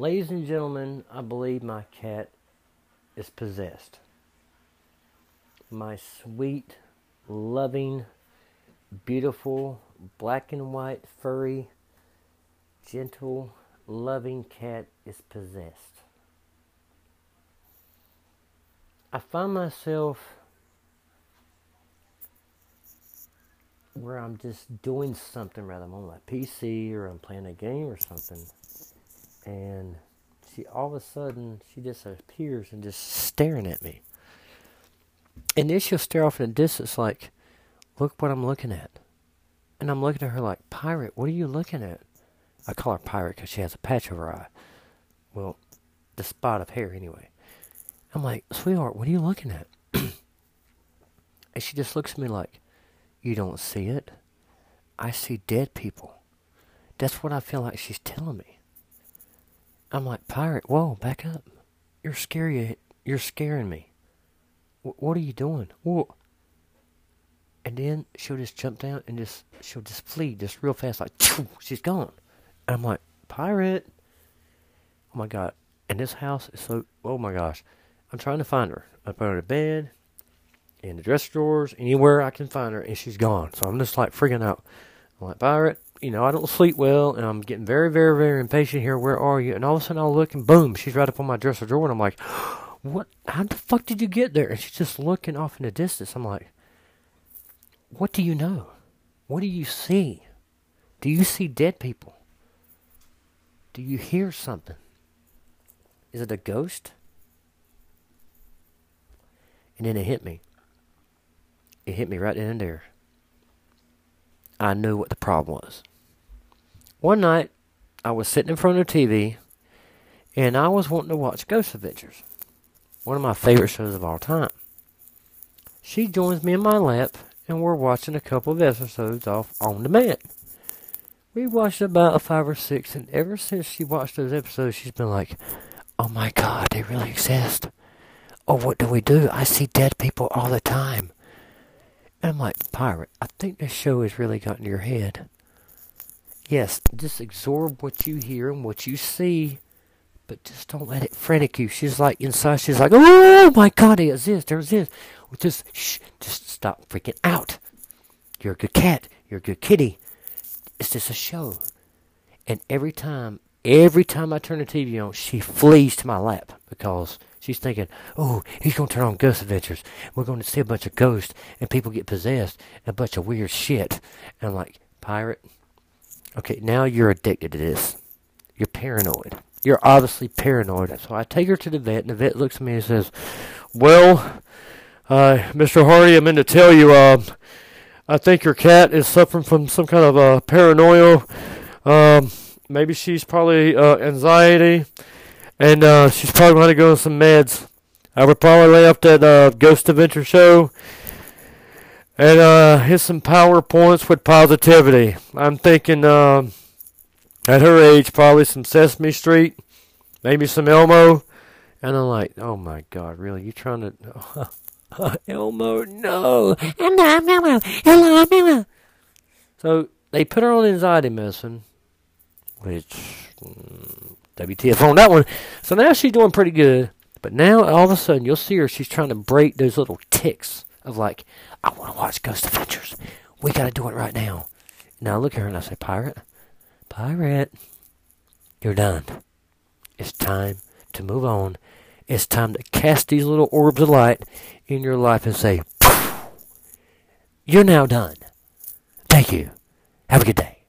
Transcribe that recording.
Ladies and gentlemen, I believe my cat is possessed. My sweet, loving, beautiful, black and white, furry, gentle, loving cat is possessed. I find myself where I'm just doing something rather I'm on my PC or I'm playing a game or something and she all of a sudden she just appears and just staring at me. And then she'll stare off in the distance like, look what I'm looking at. And I'm looking at her like, Pirate, what are you looking at? I call her Pirate because she has a patch over her eye. Well, the spot of hair anyway. I'm like, sweetheart, what are you looking at? and she just looks at me like, you don't see it? I see dead people. That's what I feel like she's telling me. I'm like, pirate, whoa, back up. You're scary. You're scaring me. W- what are you doing? Whoa. And then she'll just jump down and just, she'll just flee just real fast, like, she's gone. And I'm like, pirate. Oh my God. And this house is so, oh my gosh. I'm trying to find her. I put her to bed, in the dresser drawers, anywhere I can find her, and she's gone. So I'm just like freaking out. I'm like, pirate, you know, I don't sleep well, and I'm getting very, very, very impatient here. Where are you? And all of a sudden, I'll look, and boom, she's right up on my dresser drawer, and I'm like, what? How the fuck did you get there? And she's just looking off in the distance. I'm like, what do you know? What do you see? Do you see dead people? Do you hear something? Is it a ghost? And then it hit me. It hit me right in there. I knew what the problem was. One night, I was sitting in front of the TV, and I was wanting to watch Ghost Adventures, one of my favorite shows of all time. She joins me in my lap, and we're watching a couple of episodes off on demand. We watched about five or six, and ever since she watched those episodes, she's been like, "Oh my God, they really exist." Oh, what do we do? I see dead people all the time. And I'm like, Pirate, I think this show has really gotten to your head. Yes, just absorb what you hear and what you see, but just don't let it frantic you. She's like inside, she's like, oh my god, there's this, there's this. Just shh, just stop freaking out. You're a good cat. You're a good kitty. It's just a show. And every time, every time I turn the TV on, she flees to my lap because she's thinking, oh, he's going to turn on Ghost Adventures. We're going to see a bunch of ghosts and people get possessed and a bunch of weird shit. And I'm like, pirate, Okay, now you're addicted to this. You're paranoid. You're obviously paranoid. So I take her to the vet, and the vet looks at me and says, Well, uh, Mr. Hardy, I'm in to tell you, uh, I think your cat is suffering from some kind of uh, paranoia. Um, maybe she's probably uh, anxiety, and uh, she's probably going to go on some meds. I would probably lay up that uh, Ghost Adventure show and uh, hit some PowerPoints with positivity. I'm thinking uh, at her age, probably some Sesame Street, maybe some Elmo. And I'm like, oh my God, really? You trying to. Elmo, no. Elmo Elmo Elmo Elmo So they put her on anxiety medicine, which. Mm, WTF on that one. So now she's doing pretty good. But now all of a sudden you'll see her, she's trying to break those little ticks of like, I want to watch Ghost Adventures. We got to do it right now. Now I look at her and I say, Pirate, Pirate, you're done. It's time to move on. It's time to cast these little orbs of light in your life and say, You're now done. Thank you. Have a good day.